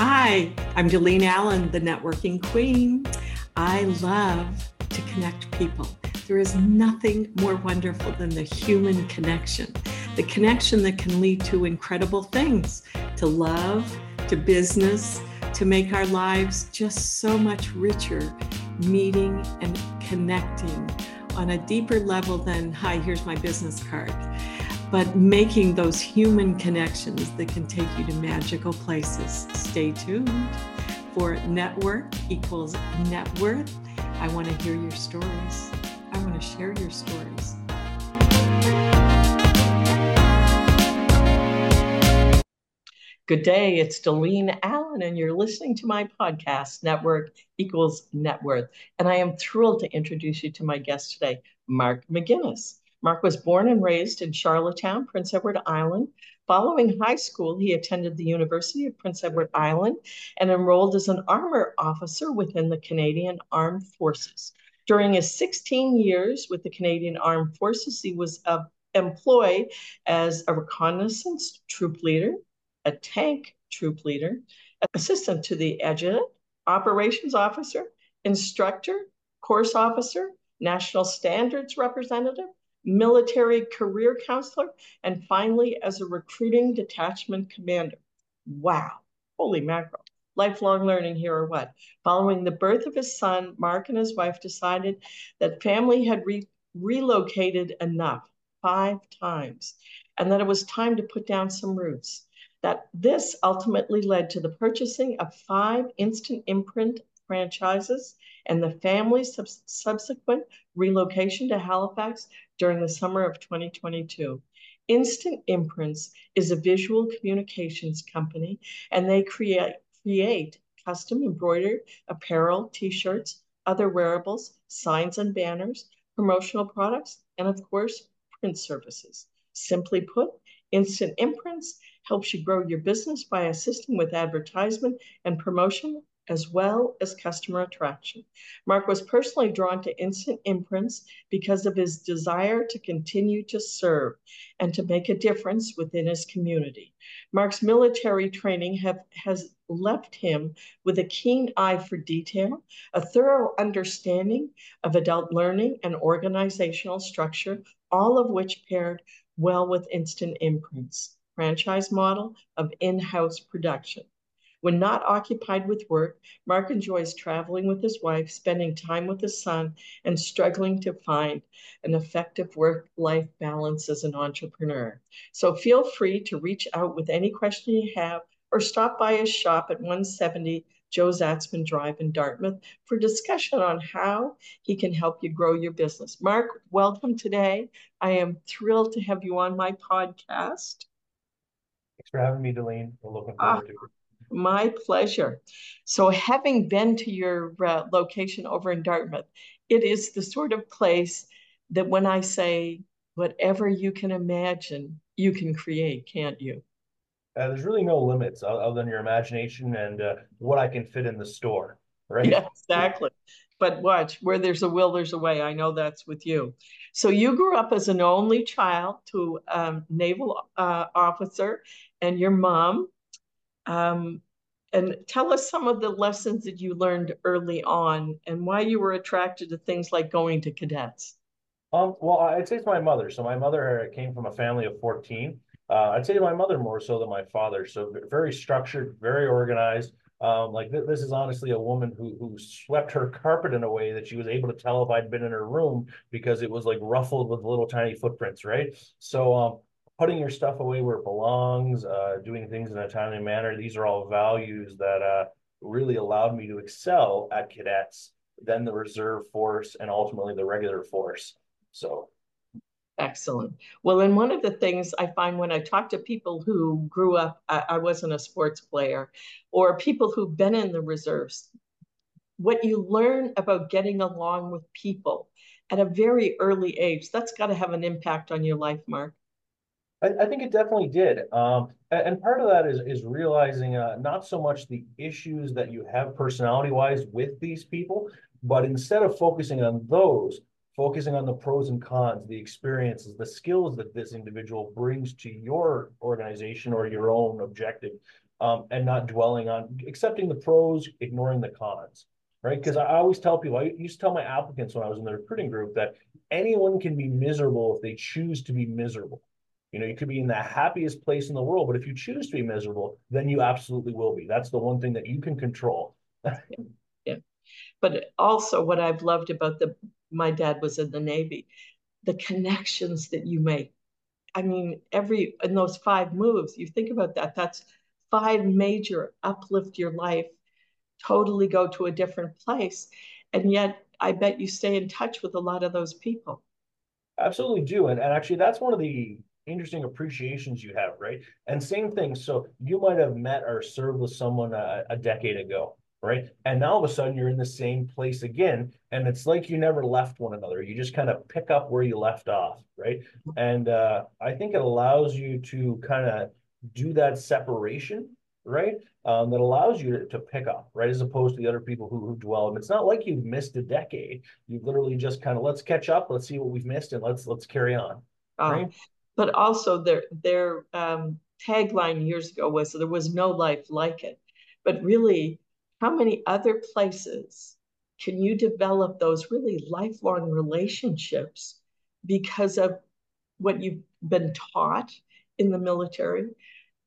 Hi, I'm Delene Allen, the networking queen. I love to connect people. There is nothing more wonderful than the human connection, the connection that can lead to incredible things, to love, to business, to make our lives just so much richer, meeting and connecting on a deeper level than, hi, here's my business card but making those human connections that can take you to magical places. Stay tuned for Network Equals Net Worth. I want to hear your stories. I want to share your stories. Good day, it's Delene Allen, and you're listening to my podcast, Network Equals Net Worth. And I am thrilled to introduce you to my guest today, Mark MacInnis. Mark was born and raised in Charlottetown, Prince Edward Island. Following high school, he attended the University of Prince Edward Island and enrolled as an armor officer within the Canadian Armed Forces. During his 16 years with the Canadian Armed Forces, he was uh, employed as a reconnaissance troop leader, a tank troop leader, assistant to the adjutant, operations officer, instructor, course officer, national standards representative, military career counselor, and finally as a recruiting detachment commander. Wow, holy mackerel. Lifelong learning here or what? Following the birth of his son, Mark and his wife decided that family had re- relocated enough five times and that it was time to put down some roots. That this ultimately led to the purchasing of five instant imprint franchises and the family's sub- subsequent relocation to Halifax during the summer of 2022. Instant Imprints is a visual communications company, and they create, create custom embroidered apparel, t shirts, other wearables, signs and banners, promotional products, and of course, print services. Simply put, Instant Imprints helps you grow your business by assisting with advertisement and promotion as well as customer attraction. Mark was personally drawn to instant imprints because of his desire to continue to serve and to make a difference within his community. Mark's military training have, has left him with a keen eye for detail, a thorough understanding of adult learning and organizational structure, all of which paired well with instant imprints franchise model of in-house production. When not occupied with work, Mark enjoys traveling with his wife, spending time with his son, and struggling to find an effective work life balance as an entrepreneur. So feel free to reach out with any question you have or stop by his shop at 170 Joe Zatzman Drive in Dartmouth for discussion on how he can help you grow your business. Mark, welcome today. I am thrilled to have you on my podcast. Thanks for having me, Delene. We're looking forward uh, to it. My pleasure. So, having been to your uh, location over in Dartmouth, it is the sort of place that when I say whatever you can imagine, you can create, can't you? Uh, there's really no limits other than your imagination and uh, what I can fit in the store, right? Yeah, exactly. But watch, where there's a will, there's a way. I know that's with you. So you grew up as an only child to a um, naval uh, officer, and your mom um, and tell us some of the lessons that you learned early on and why you were attracted to things like going to cadets. Um, well, I'd say it's my mother. So my mother came from a family of 14. Uh, I'd say my mother more so than my father. So very structured, very organized. Um, like th- this is honestly a woman who who swept her carpet in a way that she was able to tell if I'd been in her room because it was like ruffled with little tiny footprints, right? So um, putting your stuff away where it belongs, uh, doing things in a timely manner. These are all values that uh, really allowed me to excel at cadets, then the reserve force, and ultimately the regular force. So. Excellent. Well, and one of the things I find when I talk to people who grew up, I, I wasn't a sports player, or people who've been in the reserves, what you learn about getting along with people at a very early age, that's got to have an impact on your life, Mark. I, I think it definitely did. Um, and, and, part of that is is realizing uh, not so much the issues that you have personality wise with these people, but instead of focusing on those, focusing on the pros and cons, the experiences, the skills that this individual brings to your organization or your own objective, um, and not dwelling on accepting the pros, ignoring the cons, right? Because I always tell people, I used to tell my applicants when I was in the recruiting group that anyone can be miserable if they choose to be miserable. You know, you could be in the happiest place in the world, but if you choose to be miserable, then you absolutely will be. That's the one thing that you can control. yeah. But also what I've loved about the my dad was in the Navy, the connections that you make. I mean, every in those five moves, you think about that, that's five major uplift your life, totally go to a different place. And yet I bet you stay in touch with a lot of those people. Absolutely do. And, and actually that's one of the interesting appreciations you have, right? And same thing. So you might have met or served with someone a, a decade ago, right? And now all of a sudden you're in the same place again, and it's like you never left one another. You just kind of pick up where you left off, right? And uh, I think it allows you to kind of do that separation, right? Um, that allows you to, to, pick up, right? As opposed to the other people who, who dwell. And it's not like you've missed a decade. You've literally just kind of let's catch up, let's see what we've missed, and let's let's carry on. Uh, right? But also their their um, tagline years ago was there was no life like it. But really, how many other places can you develop those really lifelong relationships because of what you've been taught in the military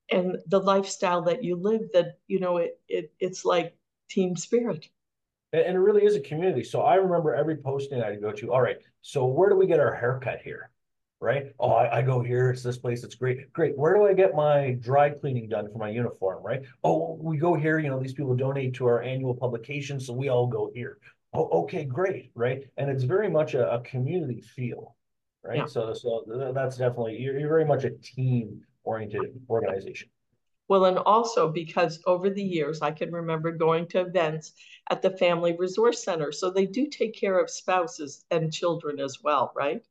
and the lifestyle that you live that you know it, it it's like team spirit? And it really is a community. So i remember every posting i'd go to all right so where do we get our haircut here right? Oh, I, I, go here. It's this place. It's great. Great. Where do I get my dry cleaning done for my uniform, right? Oh, we go here. You know, these people donate to our annual publication, so we all go here. Oh, okay, great, right? And it's very much a, a community feel, right? Yeah. So, so that's definitely you're, you're very much a team oriented organization. Well, and also because over the years, I can remember going to events at the Family Resource Center. So they do take care of spouses and children as well, right?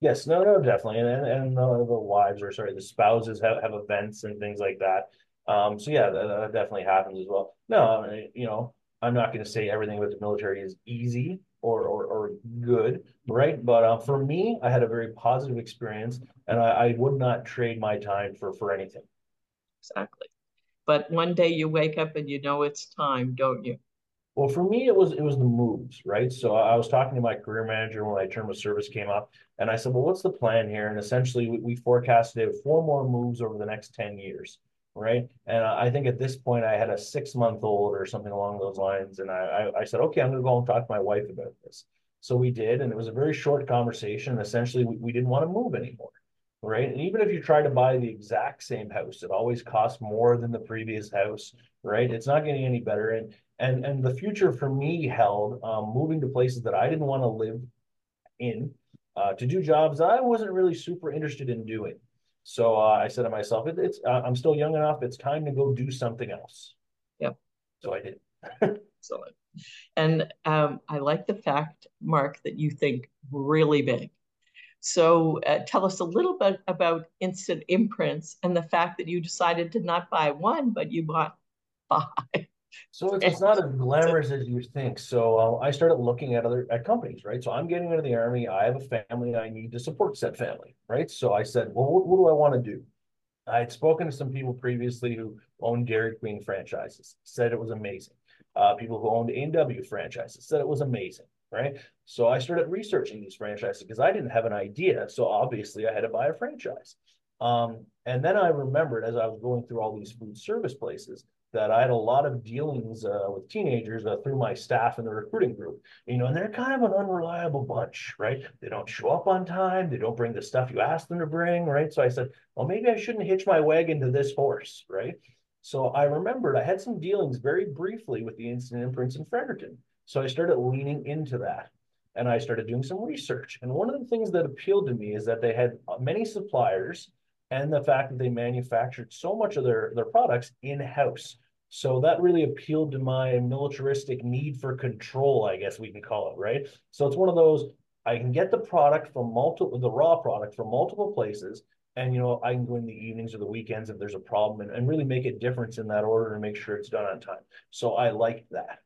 Yes, no, no, definitely, and and, the, the wives or sorry, the spouses have, have events and things like that. Um, so yeah, that, that definitely happens as well. No, I mean, you know, I'm not going to say everything with the military is easy or or, or good, right? But uh, for me, I had a very positive experience, and I, I would not trade my time for for anything. Exactly, but one day you wake up and you know it's time, don't you? Well, for me, it was it was the moves, right? So I was talking to my career manager when my term of service came up, and I said, "Well, what's the plan here?" And essentially, we, we forecasted four more moves over the next ten years, right? And I think at this point, I had a six month old or something along those lines, and I I, I said, "Okay, I'm going to go and talk to my wife about this." So we did, and it was a very short conversation. Essentially, we, we didn't want to move anymore, right? And even if you try to buy the exact same house, it always costs more than the previous house, right? It's not getting any better, and and and the future for me held um, moving to places that I didn't want to live in uh, to do jobs I wasn't really super interested in doing. So uh, I said to myself, it, "It's uh, I'm still young enough. It's time to go do something else." Yep. So I did. Excellent. And um, I like the fact, Mark, that you think really big. So uh, tell us a little bit about Instant Imprints and the fact that you decided to not buy one, but you bought five. So it's, it's not as glamorous as you think. So uh, I started looking at other at companies, right? So I'm getting into the army. I have a family. I need to support said family, right? So I said, well, what, what do I want to do? I had spoken to some people previously who owned Dairy Queen franchises, said it was amazing. Uh, people who owned A&W franchises said it was amazing, right? So I started researching these franchises because I didn't have an idea. So obviously I had to buy a franchise. Um, and then I remembered as I was going through all these food service places that I had a lot of dealings uh, with teenagers uh, through my staff in the recruiting group. You know, and they're kind of an unreliable bunch, right? They don't show up on time. They don't bring the stuff you ask them to bring, right? So I said, well, maybe I shouldn't hitch my wagon to this horse, right? So I remembered I had some dealings very briefly with the Instant Imprints in Fredericton. So I started leaning into that and I started doing some research. And one of the things that appealed to me is that they had many suppliers and the fact that they manufactured so much of their, their products in-house. So that really appealed to my militaristic need for control, I guess we can call it, right? So it's one of those, I can get the product from multiple, the raw product from multiple places, and you know, I can go in the evenings or the weekends if there's a problem and, and really make a difference in that order and make sure it's done on time. So I like that.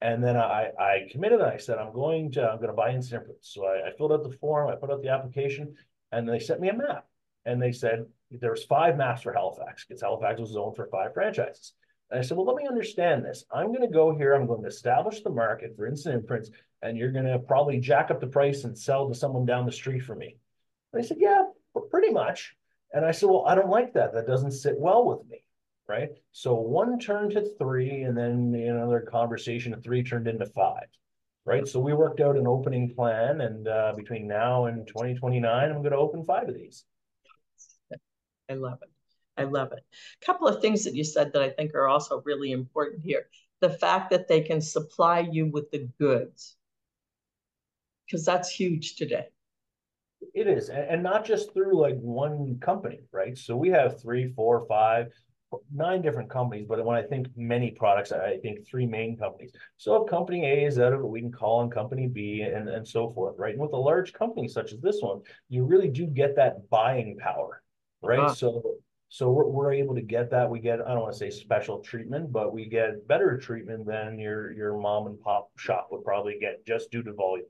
And then I, I committed and I said, I'm going to, I'm going to buy instant. So I, I filled out the form, I put out the application, and they sent me a map. And they said there's five maps for Halifax because Halifax was zoned for five franchises. And I said, well, let me understand this. I'm going to go here. I'm going to establish the market for instant imprints, and you're going to probably jack up the price and sell to someone down the street for me. And they said, yeah, pretty much. And I said, well, I don't like that. That doesn't sit well with me. Right. So one turned to three, and then another conversation, a three turned into five. Right. So we worked out an opening plan, and uh, between now and 2029, I'm going to open five of these. I love it. I love it. A couple of things that you said that I think are also really important here. The fact that they can supply you with the goods, because that's huge today. It is, and not just through like one company, right? So we have three, four, five, nine different companies, but when I think many products, I think three main companies. So if company A is out of it, we can call on company B and, and so forth, right? And with a large company such as this one, you really do get that buying power, right? Uh-huh. So so we're, we're able to get that. We get, I don't want to say special treatment, but we get better treatment than your, your mom and pop shop would probably get just due to volume.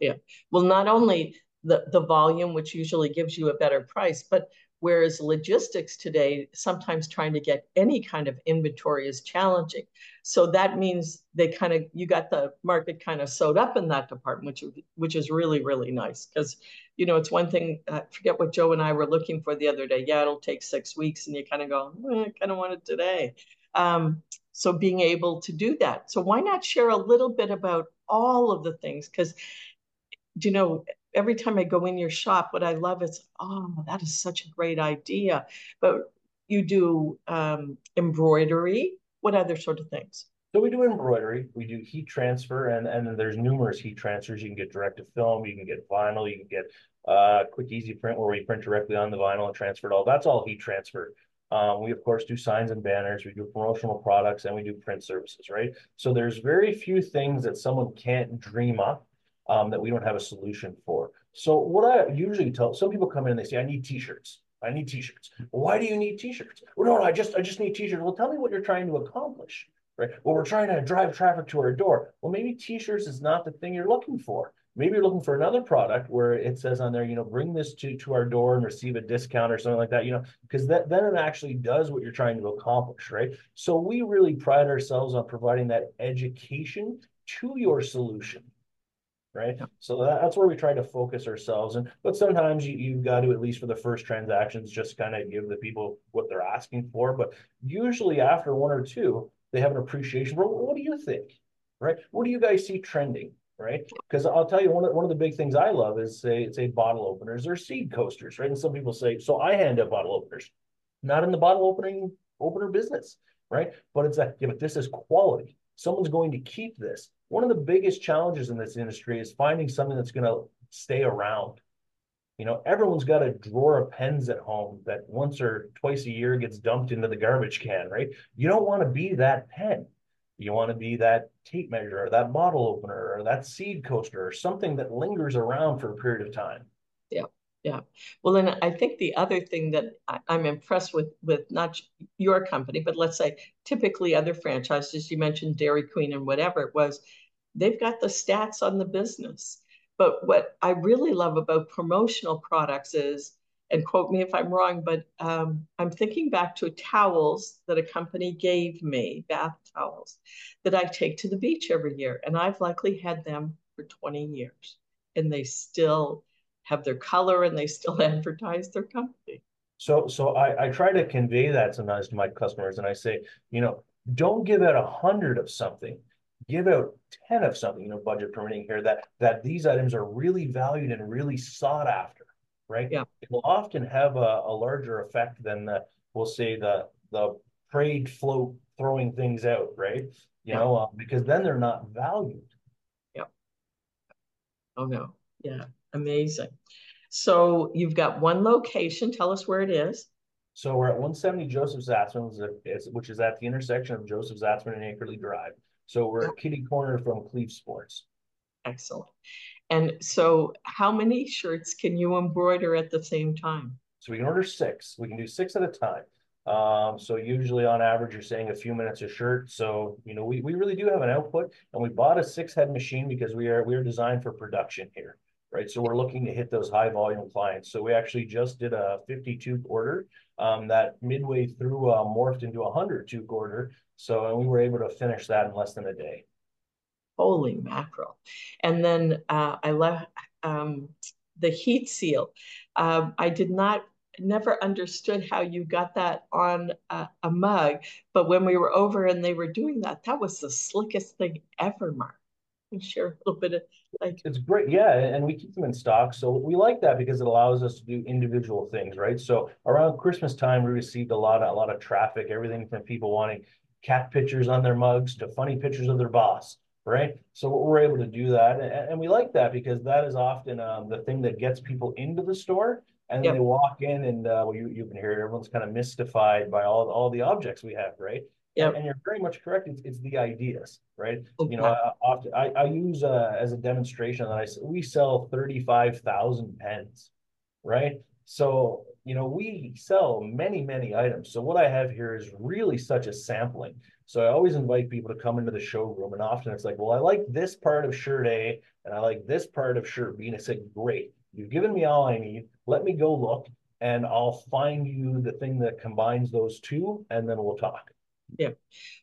Yeah. Well, not only the, the volume, which usually gives you a better price, but Whereas logistics today, sometimes trying to get any kind of inventory is challenging. So that means they kind of, you got the market kind of sewed up in that department, which, which is really, really nice. Because, you know, it's one thing, I forget what Joe and I were looking for the other day. Yeah, it'll take six weeks. And you kind of go, eh, I kind of want it today. Um, so being able to do that. So why not share a little bit about all of the things? Because, you know, every time I go in your shop, what I love is, oh, that is such a great idea. But you do um, embroidery. What other sort of things? So we do embroidery, we do heat transfer, and and there's numerous heat transfers. You can get direct to film, you can get vinyl, you can get uh, quick easy print where we print directly on the vinyl and transfer it all. That's all heat transfer. Um, we of course do signs and banners, we do promotional products, and we do print services, right? So there's very few things that someone can't dream up um, that we don't have a solution for. So what I usually tell some people come in and they say, I need t-shirts. I need t-shirts. Why do you need t-shirts? Well, no, no, I just I just need t-shirts. Well, tell me what you're trying to accomplish. Right. Well, we're trying to drive traffic to our door. Well, maybe t-shirts is not the thing you're looking for. Maybe you're looking for another product where it says on there, you know, bring this to, to our door and receive a discount or something like that, you know, because that then it actually does what you're trying to accomplish, right? So we really pride ourselves on providing that education to your solution right? So that, that's where we try to focus ourselves. And but sometimes you, you've got to at least for the first transactions just kind of give the people what they're asking for. But usually after one or two, they have an appreciation for what do you think, right? What do you guys see trending? Right, because I'll tell you one of one of the big things I love is say say bottle openers or seed coasters, right? And some people say, so I hand out bottle openers, not in the bottle opening opener business, right? But it's like, yeah, but this is quality. Someone's going to keep this one of the biggest challenges in this industry is finding something that's going to stay around. You know, everyone's got a drawer of pens at home that once or twice a year gets dumped into the garbage can, right? You don't want to be that pen. You want to be that tape measure or that bottle opener or that seed coaster or something that lingers around for a period of time. Yeah. Yeah. Well, then I think the other thing that I, am impressed with, with not your company, but let's say typically other franchises, you mentioned Dairy Queen and whatever was, they've got the stats on the business. But what I really love about promotional products is, and quote me if I'm wrong, but um, I'm thinking back to towels that a company gave me, bath towels, that I take to the beach every year. And I've likely had them for 20 years. And they still have their color and they still advertise their company. So, so I, I try to convey that sometimes to my customers, and I say, you know, don't give out a hundred of something give out 10 of something, you know, budget permitting here, that that these items are really valued and really sought after, right? Yeah. It will often have a, a larger effect than the, we'll say the the parade float throwing things out, right? You yeah. know, uh, because then they're not valued. Yeah. Oh no. Yeah. Amazing. So you've got one location. Tell us where it is. So we're at 170 Joseph Zatzman, which is at the intersection of Joseph Zatzman and Akerley Drive. So we're at kitty corner from Cleve Sports. Excellent. And so how many shirts can you embroider at the same time? So we can order six. We can do six at a time. Um, so usually on average, you're saying a few minutes a shirt. So, you know, we, we really do have an output and we bought a six head machine because we are, we are designed for production here, right? So we're looking to hit those high volume clients. So we actually just did a 52 order um, that midway through uh, morphed into a 100 tube order. So, and we were able to finish that in less than a day. Holy mackerel. And then uh, I left um, the heat seal. Uh, I did not never understood how you got that on a, a, mug. But when we were over and they were doing that, that was the slickest thing ever, Mark. Share a little bit of like it's great, yeah, and we keep them in stock. So we like that because it allows us to do individual things, right? So around Christmas time, we received a lot of a lot of traffic, everything from people wanting cat pictures on their mugs to funny pictures of their boss right? So we're able to do that, and, and we like that because that is often um, the thing that gets people into the store, and yep. they walk in, and uh, well, you you can hear it. Everyone's kind of mystified by all all the objects we have, right? Yeah, and, you're very much correct. It's, it's the ideas, right? Okay. You know, I, often I, I use uh, as a demonstration that I we sell thirty five thousand pens, right? So you know we sell many many items. So what I have here is really such a sampling. So I always invite people to come into the showroom, and often it's like, well, I like this part of shirt A, and I like this part of shirt B, and I said, great, you've given me all I need. Let me go look, and I'll find you the thing that combines those two, and then we'll talk. Yeah,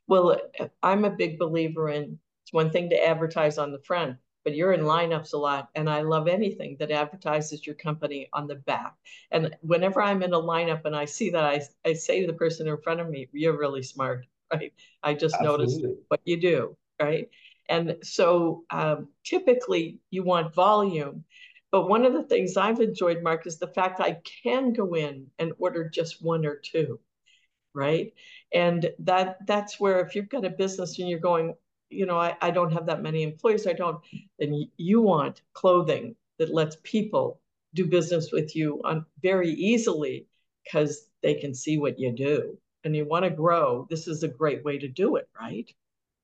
well, I'm a big believer in it's one thing to advertise on the front, but you're in lineups a lot, and I love anything that advertises your company on the back. And whenever I'm in a lineup and I see that, I I say to the person in front of me, "You're really smart." right? I just Absolutely. noticed what you do, right? And so um, typically you want volume. But one of the things I've enjoyed, Mark, is the fact I can go in and order just one or two, right? And that that's where if you've got a business and you're going, you know, I, I don't have that many employees, I don't, then you want clothing that lets people do business with you on very easily because they can see what you do and you want to grow, this is a great way to do it, right?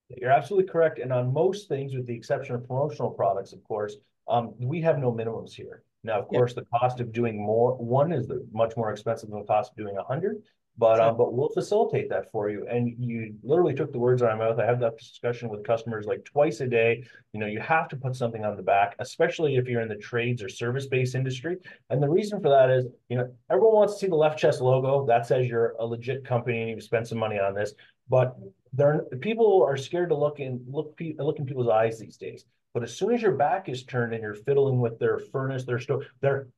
You're absolutely correct. And on most things, with the exception of promotional products, of course, um, we have no minimums here. Now, of course, the cost of doing more one is the, much more expensive than the cost of doing a hundred. But um, but we'll facilitate that for you. And you literally took the words out of my mouth. I have that discussion with customers like twice a day. You know, you have to put something on the back, especially if you're in the trades or service-based industry. And the reason for that is, you know, everyone wants to see the left chest logo. That says you're a legit company and you've spent some money on this. But there people are scared to look in look look in people's eyes these days. But as soon as your back is turned and you're fiddling with their furnace, their stove, they're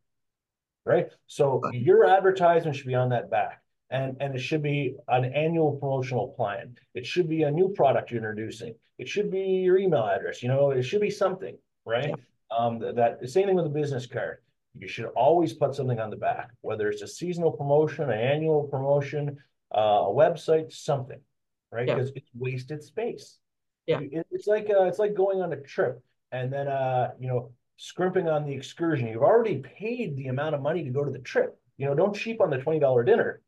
right. So your advertisement should be on that back and, and it should be an annual promotional plan. It should be a new product you're introducing. It should be your email address. You know, it should be something, right? Yeah. Um, that the same thing with a business card. You should always put something on the back, whether it's a seasonal promotion, an annual promotion, uh, a website, something, right? Because yeah. it's wasted space. Yeah, it, it's like uh, it's like going on a trip and then uh, you know scrimping on the excursion. You've already paid the amount of money to go to the trip you know, don't cheap on the $20 dinner.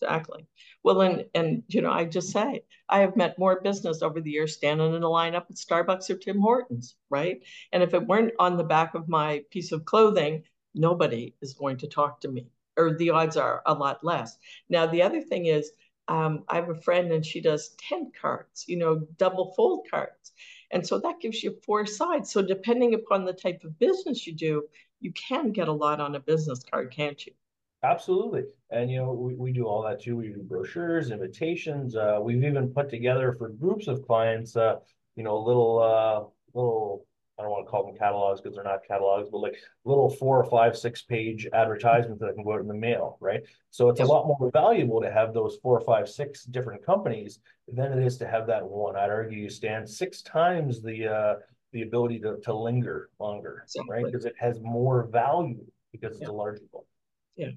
exactly. Well, and, and, you know, I just say, I have met more business over the years standing in a lineup at Starbucks or Tim Hortons, right? And if it weren't on the back of my piece of clothing, nobody is going to talk to me, or the odds are a lot less. Now, the other thing is, um, I have a friend and she does tent cards, you know, double fold cards. And so that gives you four sides. So depending upon the type of business you do, you can get a lot on a business card, can't you? Absolutely. And, you know, we, we do all that too. We do brochures, invitations. Uh, we've even put together for groups of clients, uh, you know, little, uh, little, I don't want to call them catalogs because they're not catalogs, but like little four or five, six page advertisements that I can go out in the mail, right? So it's yes. a lot more valuable to have those four or five, six different companies than it is to have that one. I'd argue you stand six times the, uh, the ability to, to linger longer, exactly. right? Because it has more value because it's yeah. a larger book. Yeah.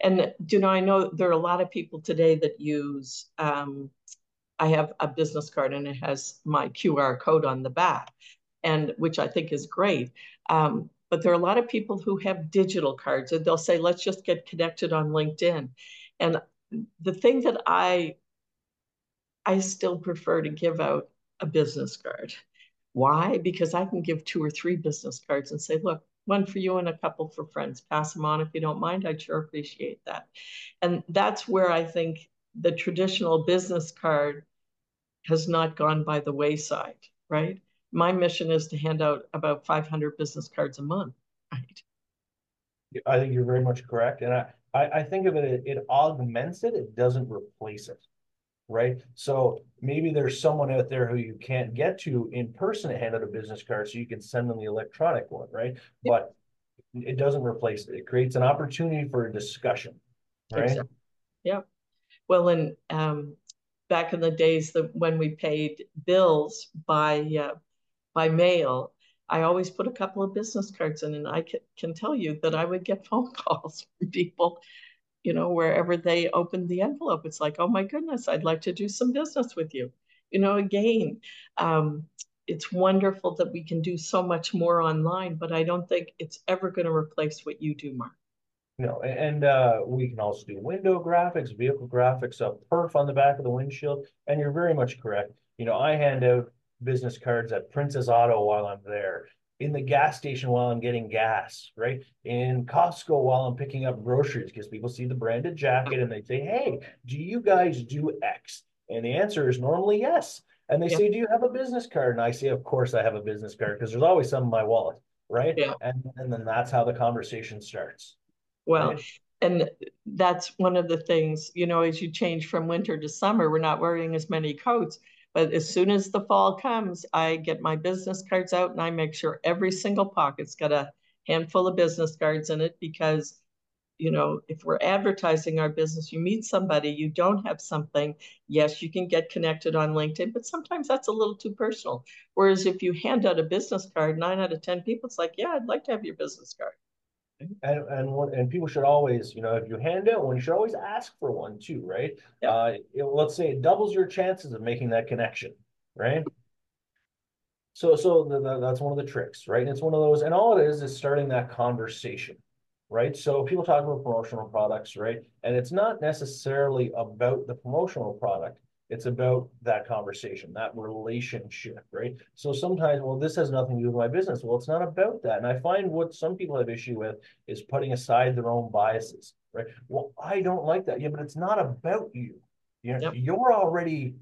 And, do you know, I know there are a lot of people today that use, um, I have a business card and it has my QR code on the back, and which I think is great. Um, but there are a lot of people who have digital cards and they'll say, let's just get connected on LinkedIn. And the thing that I, I still prefer to give out a business card. Why? Because I can give two or three business cards and say, look, one for you and a couple for friends. Pass them on if you don't mind. I'd sure appreciate that. And that's where I think the traditional business card has not gone by the wayside, right? My mission is to hand out about 500 business cards a month, right? I think you're very much correct. And I, I, I think of it, it augments it, it doesn't replace it right? So maybe there's someone out there who you can't get to in person to hand out a business card, so you can send them the electronic one, right? But it doesn't replace it. It creates an opportunity for a discussion, right? Exactly. Yeah. Well, and um, back in the days that when we paid bills by uh, by mail, I always put a couple of business cards in, and I can, can tell you that I would get phone calls from people you know, wherever they opened the envelope, it's like, oh my goodness, I'd like to do some business with you. You know, again, um, it's wonderful that we can do so much more online, but I don't think it's ever going to replace what you do, Mark. No, and uh, we can also do window graphics, vehicle graphics, a perf on the back of the windshield. And you're very much correct. You know, I hand out business cards at Princess Auto while I'm there in the gas station while I'm getting gas, right? In Costco while I'm picking up groceries, because people see the branded jacket and they say, Hey, do you guys do X? And the answer is normally yes. And they yeah. say, Do you have a business card? And I say, Of course I have a business card, because there's always some in my wallet, right? Yeah. And, and then that's how the conversation starts. Well, right? and that's one of the things, you know, as you change from winter to summer, we're not wearing as many coats but as soon as the fall comes, I get my business cards out and I make sure every single pocket's got a handful of business cards in it because, you know, if we're advertising our business, you meet somebody, you don't have something, yes, you can get connected on LinkedIn, but sometimes that's a little too personal. Whereas if you hand out a business card, nine out of 10 people, it's like, yeah, I'd like to have your business card. And and and people should always, you know, if you hand out one, you should always ask for one too, right? Yep. Uh, it, let's say it doubles your chances of making that connection, right? So so the, the, that's one of the tricks, right? And it's one of those, and all it is is starting that conversation, right? So people talk about promotional products, right? And it's not necessarily about the promotional product. It's about that conversation, that relationship, right? So sometimes, well, this has nothing to do with my business. Well, it's not about that. And I find what some people have issue with is putting aside their own biases, right? Well, I don't like that. Yeah, but it's not about you. You know, yep. you're already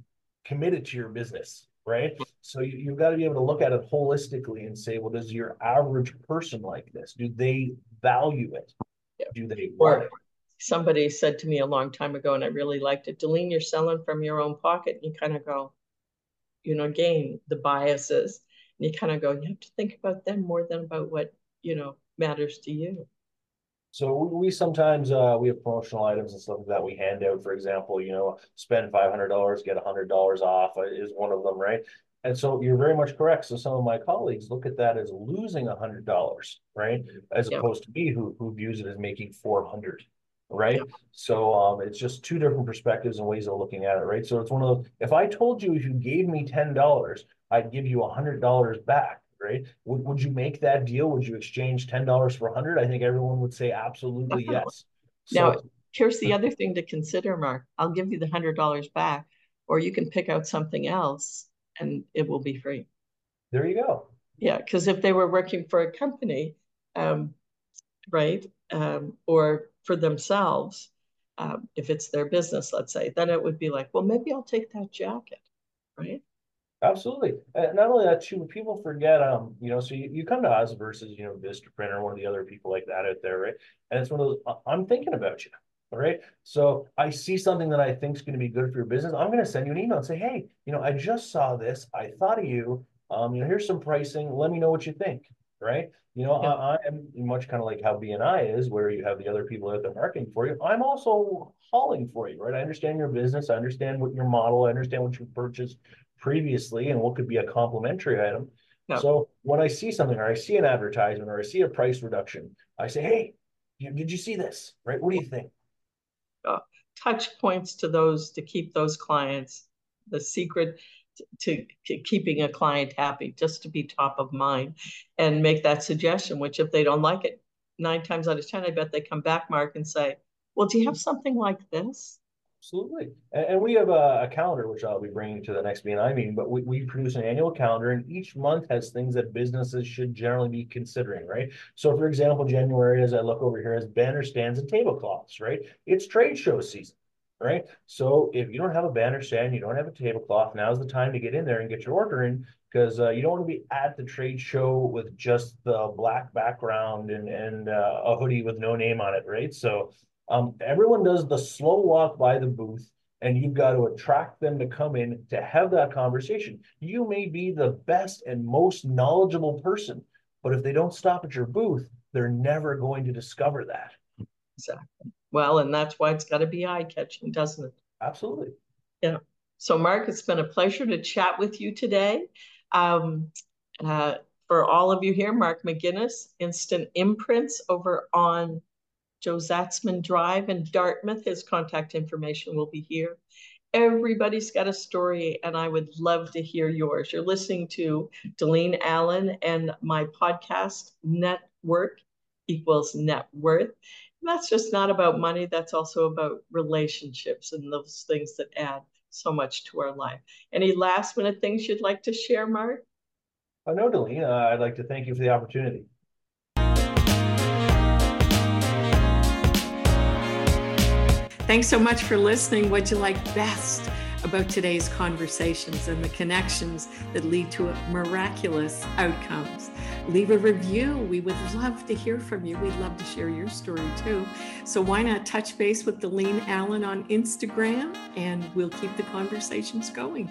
committed to your business, right? So you, you've got to be able to look at it holistically and say, well, does your average person like this? Do they value it? Yep. Do they want it? Somebody said to me a long time ago, and I really liked it, Delene, you're selling from your own pocket. And you kind of go, you know, again, the biases. And you kind of go, you have to think about them more than about what, you know, matters to you. So we sometimes uh, we have promotional items and stuff like that we hand out. For example, you know, spend five hundred dollars, get hundred dollars off uh, is one of them, right? And so you're very much correct. So some of my colleagues look at that as losing hundred dollars, right, as yep. opposed to me who who views it as making four hundred right? Yeah. So um, it's just two different perspectives and ways of looking at it, right? So it's one of those. If I told you if you gave me ten dollars, I'd give you a hundred dollars back, right? Would would you make that deal? Would you exchange ten dollars for a hundred? I think everyone would say absolutely yes. So, now, here's the other thing to consider, Mark. I'll give you the hundred dollars back, or you can pick out something else, and it will be free. There you go. Yeah, because if they were working for a company, um, right, um, or for themselves, um, if it's their business, let's say, then it would be like, well, maybe I'll take that jacket, right? Absolutely. And not only that, too, people forget, um, you know, so you, you come to us versus, you know, Vistaprint or one of the other people like that out there, right? And it's one of those, I'm thinking about you. All right. So I see something that I think is going to be good for your business. I'm going to send you an email and say, hey, you know, I just saw this. I thought of you. Um, you know, here's some pricing. Let me know what you think right? You know, yeah. I, I, am much kind of like how BNI is, where you have the other people out there marketing for you. I'm also hauling for you, right? I understand your business, I understand what your model, I understand what you purchased previously, and what could be a complementary item. Yeah. So when I see something, or I see an advertisement, or I see a price reduction, I say, "Hey, did you see this? Right? What do you think?" Uh, touch points to those to keep those clients. The secret to, keeping a client happy, just to be top of mind and make that suggestion, which if they don't like it, nine times out of 10, I bet they come back, Mark, and say, well, do you have something like this? Absolutely. And, and we have a, a, calendar, which I'll be bringing to the next BNI meeting, but we, we produce an annual calendar and each month has things that businesses should generally be considering, right? So for example, January, as I look over here, has banner stands and tablecloths, right? It's trade show season, right? So if you don't have a banner stand, you don't have a tablecloth, now's the time to get in there and get your order in because uh, you don't want to be at the trade show with just the black background and, and uh, a hoodie with no name on it, right? So um, everyone does the slow walk by the booth and you've got to attract them to come in to have that conversation. You may be the best and most knowledgeable person, but if they don't stop at your booth, they're never going to discover that. Exactly. Well, and that's why it's got to be eye catching, doesn't it? Absolutely. Yeah. So, Mark, it's been a pleasure to chat with you today. Um, uh, for all of you here, Mark MacInnis, Instant Imprints over on Joe Zatzman Drive in Dartmouth. His contact information will be here. Everybody's got a story, and I would love to hear yours. You're listening to Delene Allen, and my podcast, Network Equals Net Worth. And that's just not about money, that's also about relationships and those things that add so much to our life. Any last minute things you'd like to share, Mark? Uh, no, Delina, uh, I'd like to thank you for the opportunity. Thanks so much for listening. What'd you like best about today's conversations and the connections that lead to miraculous outcomes? Leave a review. We would love to hear from you. We'd love to share your story too. So why not touch base with Delene Allen on Instagram and we'll keep the conversations going.